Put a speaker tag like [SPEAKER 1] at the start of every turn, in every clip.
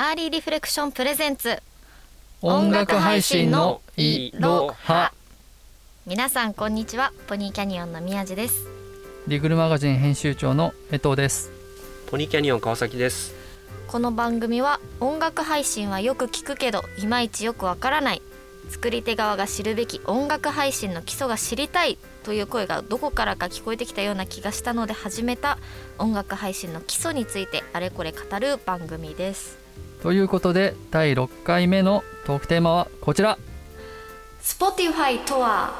[SPEAKER 1] アーリーリフレクションプレゼンツ。
[SPEAKER 2] 音楽配信のいろは。
[SPEAKER 1] 皆さんこんにちは。ポニーキャニオンの宮地です。
[SPEAKER 2] リグルマガジン編集長の江藤です。
[SPEAKER 3] ポニーキャニオン川崎です。
[SPEAKER 1] この番組は音楽配信はよく聞くけどいまいちよくわからない。作り手側が知るべき音楽配信の基礎が知りたい。という声がどこからか聞こえてきたような気がしたので始めた音楽配信の基礎についてあれこれ語る番組です
[SPEAKER 2] ということで第6回目のトークテーマはこちら。
[SPEAKER 1] Spotify とは？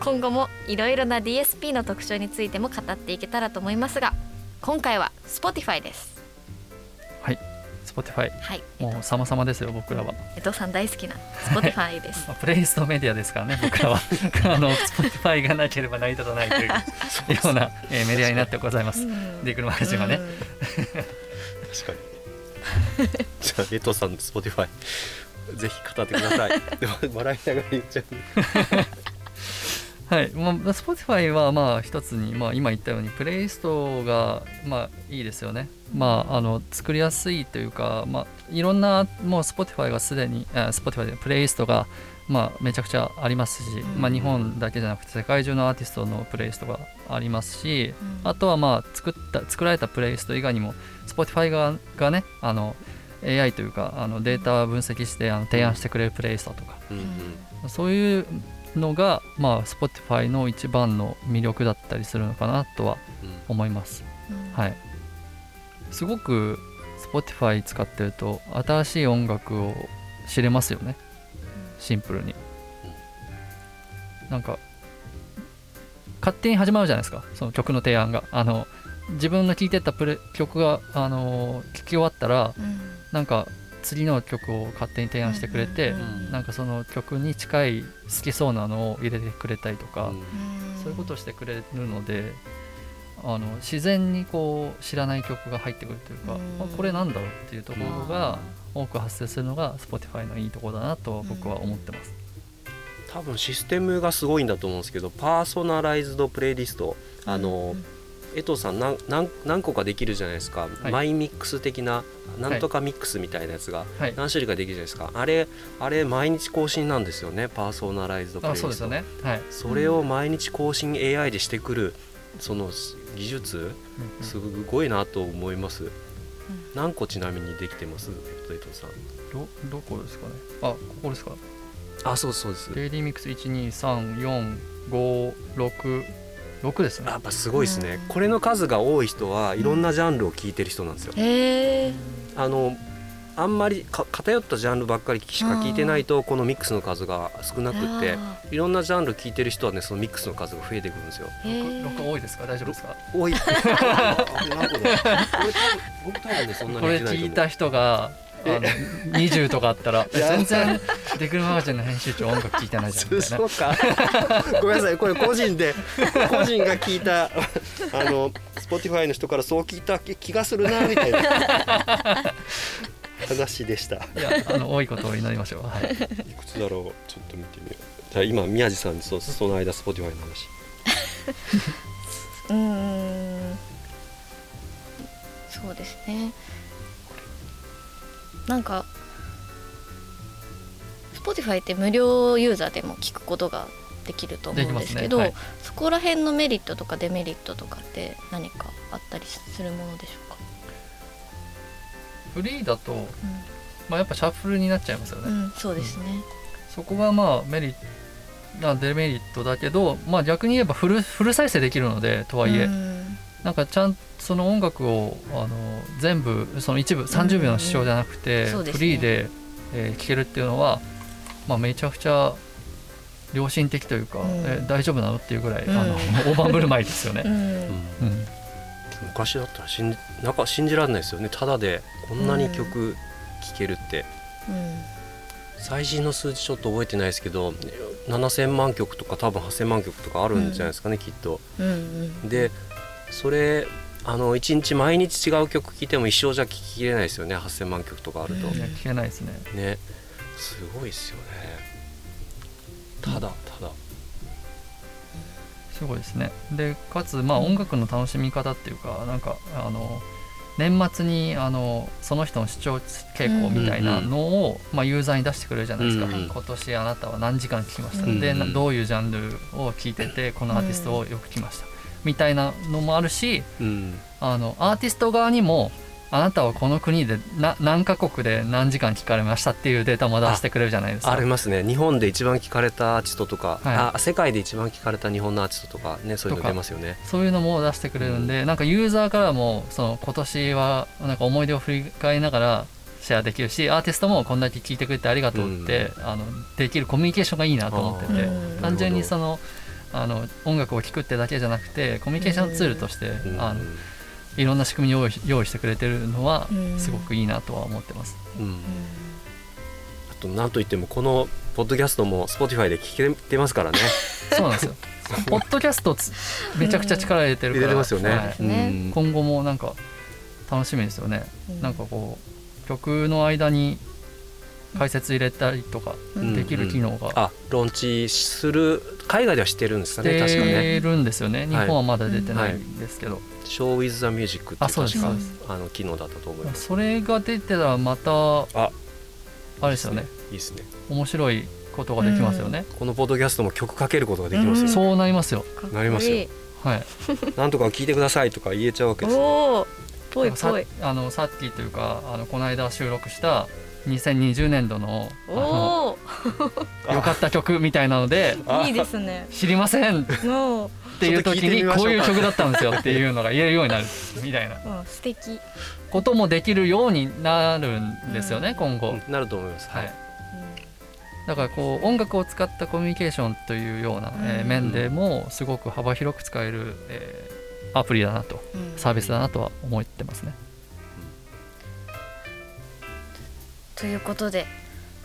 [SPEAKER 1] 今後もいろいろな DSP の特徴についても語っていけたらと思いますが今回は Spotify です。
[SPEAKER 2] Spotify
[SPEAKER 1] はい。
[SPEAKER 2] もう様々ですよ僕らは。
[SPEAKER 1] 江藤さん大好きな Spotify です。
[SPEAKER 2] まあプレイリストメディアですからね僕らは。あの Spotify がなければ成り立たないというような、えーメディアになってございます。
[SPEAKER 1] うん。
[SPEAKER 2] リグルマガジンはね。
[SPEAKER 1] うん。
[SPEAKER 3] 確かに。じゃあ江藤さん Spotify ぜひ語ってください。でも笑いながら言っちゃう
[SPEAKER 2] はい、まあ、Spotify はまあ一つに、まあ、今言ったようにプレイリストがまあいいですよね。まあ、あの作りやすいというか、まあ、いろんなもう Spotify がすでにあ Spotify でプレイリストがまあめちゃくちゃありますし、
[SPEAKER 1] うん。
[SPEAKER 2] まあ、日本だけじゃなくて世界中のアーティストのプレイリストがありますし、
[SPEAKER 1] うん。
[SPEAKER 2] あとはまあ作った作られたプレイリスト以外にも Spotify ががねあの AI というかあのデータ分析してあの提案してくれるプレイリストとか。そういうのが、まあ、Spotify の一番の魅力だったりするのかなとは思います。
[SPEAKER 1] うん
[SPEAKER 2] はい。すごく Spotify 使ってると新しい音楽を知れますよね。シンプルに。なんか、勝手に始まるじゃないですか、その曲の提案が。あの自分の聴いてたプレ曲が、あの聴き終わったら、
[SPEAKER 1] うん
[SPEAKER 2] なんか次の曲を勝手に提案してくれて、
[SPEAKER 1] うんうんうん。
[SPEAKER 2] なんかその曲に近い好きそうなのを入れてくれたりとか、
[SPEAKER 3] うん。
[SPEAKER 2] そういうことをしてくれるのであの自然にこう知らない曲が入ってくるというか、
[SPEAKER 1] うん。
[SPEAKER 2] あこれなんだろうっていうところが多く発生するのが Spotify のいいところだなと僕は思ってます。
[SPEAKER 3] 多分システムがすごいんだと思うんですけどパーソナライズドプレイリストあの、江藤さん何何何個かできるじゃないですか、
[SPEAKER 2] はい。
[SPEAKER 3] マイミックス的ななんとかミックスみたいなやつが。
[SPEAKER 2] はい、
[SPEAKER 3] 何種類かできるじゃないですか。あれあれ毎日更新なんですよね。パーソナライズドプレイリスト
[SPEAKER 2] あそうですよね。はい、
[SPEAKER 3] それを毎日更新 AI でしてくるその技術
[SPEAKER 2] うん
[SPEAKER 3] すごいなと思います、何個ちなみにできてます？江藤さん。
[SPEAKER 2] どどこですかね。あここですか。
[SPEAKER 3] あそうそうです。
[SPEAKER 2] デイリーミックス1234566ですね。
[SPEAKER 3] やっぱすごいですね。
[SPEAKER 1] うん。
[SPEAKER 3] これの数が多い人はいろんなジャンルを聞いてる人なんですよ。
[SPEAKER 1] へえ
[SPEAKER 3] あのあんまりか偏ったジャンルばっかりしか聞いてないとこのミックスの数が少なくっていろんなジャンル聞いてる人はねそのミックスの数が増えてくるんですよ。
[SPEAKER 1] へー。
[SPEAKER 2] 6多いですか？大丈夫ですか？
[SPEAKER 3] 多い。僕多分ねそんな
[SPEAKER 2] これ
[SPEAKER 3] に言ってないと思う。
[SPEAKER 2] 聞いた人が20とかあったら え全然デクルマガジンの編集長音楽聞いてないじゃんみたいな。
[SPEAKER 3] そうか。ごめんなさい。これ個人で個人が聞いたあの Spotify の人からそう聞いた気がするなみたいな。話でした。
[SPEAKER 2] いやあの多いことを祈りましょう。はい。
[SPEAKER 3] いくつだろう？ちょっと見てみよう。じゃあ今宮地さんにそその間 Spotify の話。
[SPEAKER 1] うーん。そうですねなんか Spotify って無料ユーザーでも聞くことができると思うんですけど
[SPEAKER 2] できますね。
[SPEAKER 1] そこら辺のメリットとかデメリットとかって何かあったりするものでしょうか、
[SPEAKER 2] フリーだと、まあ、やっぱシャッフルになっちゃいますよね、
[SPEAKER 1] うん、うん、そうですね、
[SPEAKER 2] そこがまあメリットあデメリットだけど、まあ、逆に言えばフルフル再生できるのでとはいえ、
[SPEAKER 1] うん
[SPEAKER 2] なんかちゃんその音楽をあの全部その一部30秒の視聴じゃなくて、
[SPEAKER 1] そうですね。
[SPEAKER 2] フリーで、えー聴けるっていうのは、まあ、めちゃくちゃ良心的というか、
[SPEAKER 1] うん。
[SPEAKER 2] え大丈夫なのっていうぐらい、
[SPEAKER 1] うん。
[SPEAKER 2] あの大盤振る舞いですよね。
[SPEAKER 1] う。ん。
[SPEAKER 2] うん。
[SPEAKER 3] 昔だったら信じなんか信じられないですよね。ただでこんなに曲聴けるって、
[SPEAKER 1] うん。
[SPEAKER 3] 最新の数字ちょっと覚えてないですけど7000万曲とか多分8000万曲とかあるんじゃないですかね、きっと。
[SPEAKER 1] うんうん。
[SPEAKER 3] でそれあの1日毎日違う曲聴いても一生じゃ聴ききれないですよね。8000万曲とかあると、
[SPEAKER 1] うん
[SPEAKER 2] いや聞けないですね。
[SPEAKER 3] ね。すごいですよね。ただただ。
[SPEAKER 2] すごいですね。でかつまあ音楽の楽しみ方っていうかなんかあの年末にあのその人の視聴傾向みたいなのを、まあ、ユーザーに出してくれるじゃないですか、
[SPEAKER 3] うんうん。
[SPEAKER 2] 今年あなたは何時間聞きました、
[SPEAKER 1] うん
[SPEAKER 2] でな
[SPEAKER 3] うん。
[SPEAKER 2] どういうジャンルを聞いててこのアーティストをよく聞きました、みたいなのもあるし
[SPEAKER 3] うん。
[SPEAKER 2] あのアーティスト側にもあなたはこの国でな何カ国で何時間聞かれましたっていうデータも出してくれるじゃないですか。
[SPEAKER 3] ありますね。日本で一番聞かれたアーティストとか、
[SPEAKER 2] はい。
[SPEAKER 3] あ世界で一番聞かれた日本のアーティストとかねそういうの出ますよね。
[SPEAKER 2] そういうのも出してくれるんで、なんかユーザーからもその今年はなんか思い出を振り返りながらシェアできるしアーティストもこんだけ聞いてくれてありがとうって、あのできるコミュニケーションがいいなと思ってて、
[SPEAKER 1] うん。
[SPEAKER 2] 単純にそのあの音楽を聴くってだけじゃなくてコミュニケーションツールとして、
[SPEAKER 3] うん。
[SPEAKER 2] あのいろんな仕組みを用意用意してくれてるのは
[SPEAKER 1] うん。
[SPEAKER 2] すごくいいなとは思ってます。
[SPEAKER 3] うん。あとなんといってもこのポッドキャストも Spotify で聞けてますからね。
[SPEAKER 2] そうなんですよ。ポッドキャストつめちゃくちゃ力入れてる
[SPEAKER 3] 入
[SPEAKER 2] から、
[SPEAKER 3] れてますよね、
[SPEAKER 2] はい。
[SPEAKER 1] ね。
[SPEAKER 3] うん。
[SPEAKER 2] 今後もなんか楽しみですよね。なんかこう曲の間に解説入れたりとか
[SPEAKER 1] うん。
[SPEAKER 2] できる機能が。
[SPEAKER 3] あローンチする海外ではしてるんですか
[SPEAKER 2] し
[SPEAKER 3] ね確かね。
[SPEAKER 2] てるんですよね。日本はまだ出てないんですけど、「
[SPEAKER 3] Show with the Music」っていう
[SPEAKER 2] あそうです
[SPEAKER 3] 確か
[SPEAKER 1] そう
[SPEAKER 3] あの機能だったと思います。
[SPEAKER 2] それが出てたらまた
[SPEAKER 3] あ。
[SPEAKER 2] あれですよね。
[SPEAKER 3] いいですね。
[SPEAKER 2] 面白いことができますよね。
[SPEAKER 3] このポッドキャストも曲かけることができますよ、
[SPEAKER 1] うん。
[SPEAKER 2] そうなりますよ。
[SPEAKER 3] なりますよ。
[SPEAKER 2] はい。
[SPEAKER 3] なんとか聞いてくださいとか言えちゃうわけですよ。
[SPEAKER 1] おおぽい
[SPEAKER 2] さ
[SPEAKER 1] ぽい。
[SPEAKER 2] あのさっきというかあのこの間収録した2020年度のあの
[SPEAKER 1] お
[SPEAKER 2] 良かった曲みたいなので
[SPEAKER 1] おいいですね。
[SPEAKER 2] 知りません。っ
[SPEAKER 1] の
[SPEAKER 2] ていう時にこういう曲だったんですよっていうのが言えるようになるみたいな。
[SPEAKER 1] うん素敵。
[SPEAKER 2] こともできるようになるんですよね、今後、
[SPEAKER 3] うんなると思います。
[SPEAKER 2] はい、だからこう音楽を使ったコミュニケーションというような、えー
[SPEAKER 1] うん。
[SPEAKER 2] 面でもすごく幅広く使える、えーアプリだなと
[SPEAKER 1] うん。
[SPEAKER 2] サービスだなとは思ってますね。
[SPEAKER 1] ということで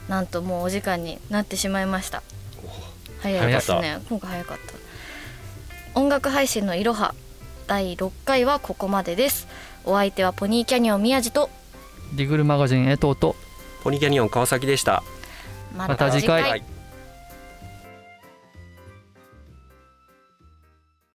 [SPEAKER 1] なんともうお時間になってしまいました。早いですね。今回早かった。音楽配信のいろは第6回はここまでです。お相手はポニーキャニオン宮地と
[SPEAKER 2] ディグルマガジン江藤と
[SPEAKER 3] ポニーキャニオン川崎でした。
[SPEAKER 1] ま
[SPEAKER 2] また次回。
[SPEAKER 3] はい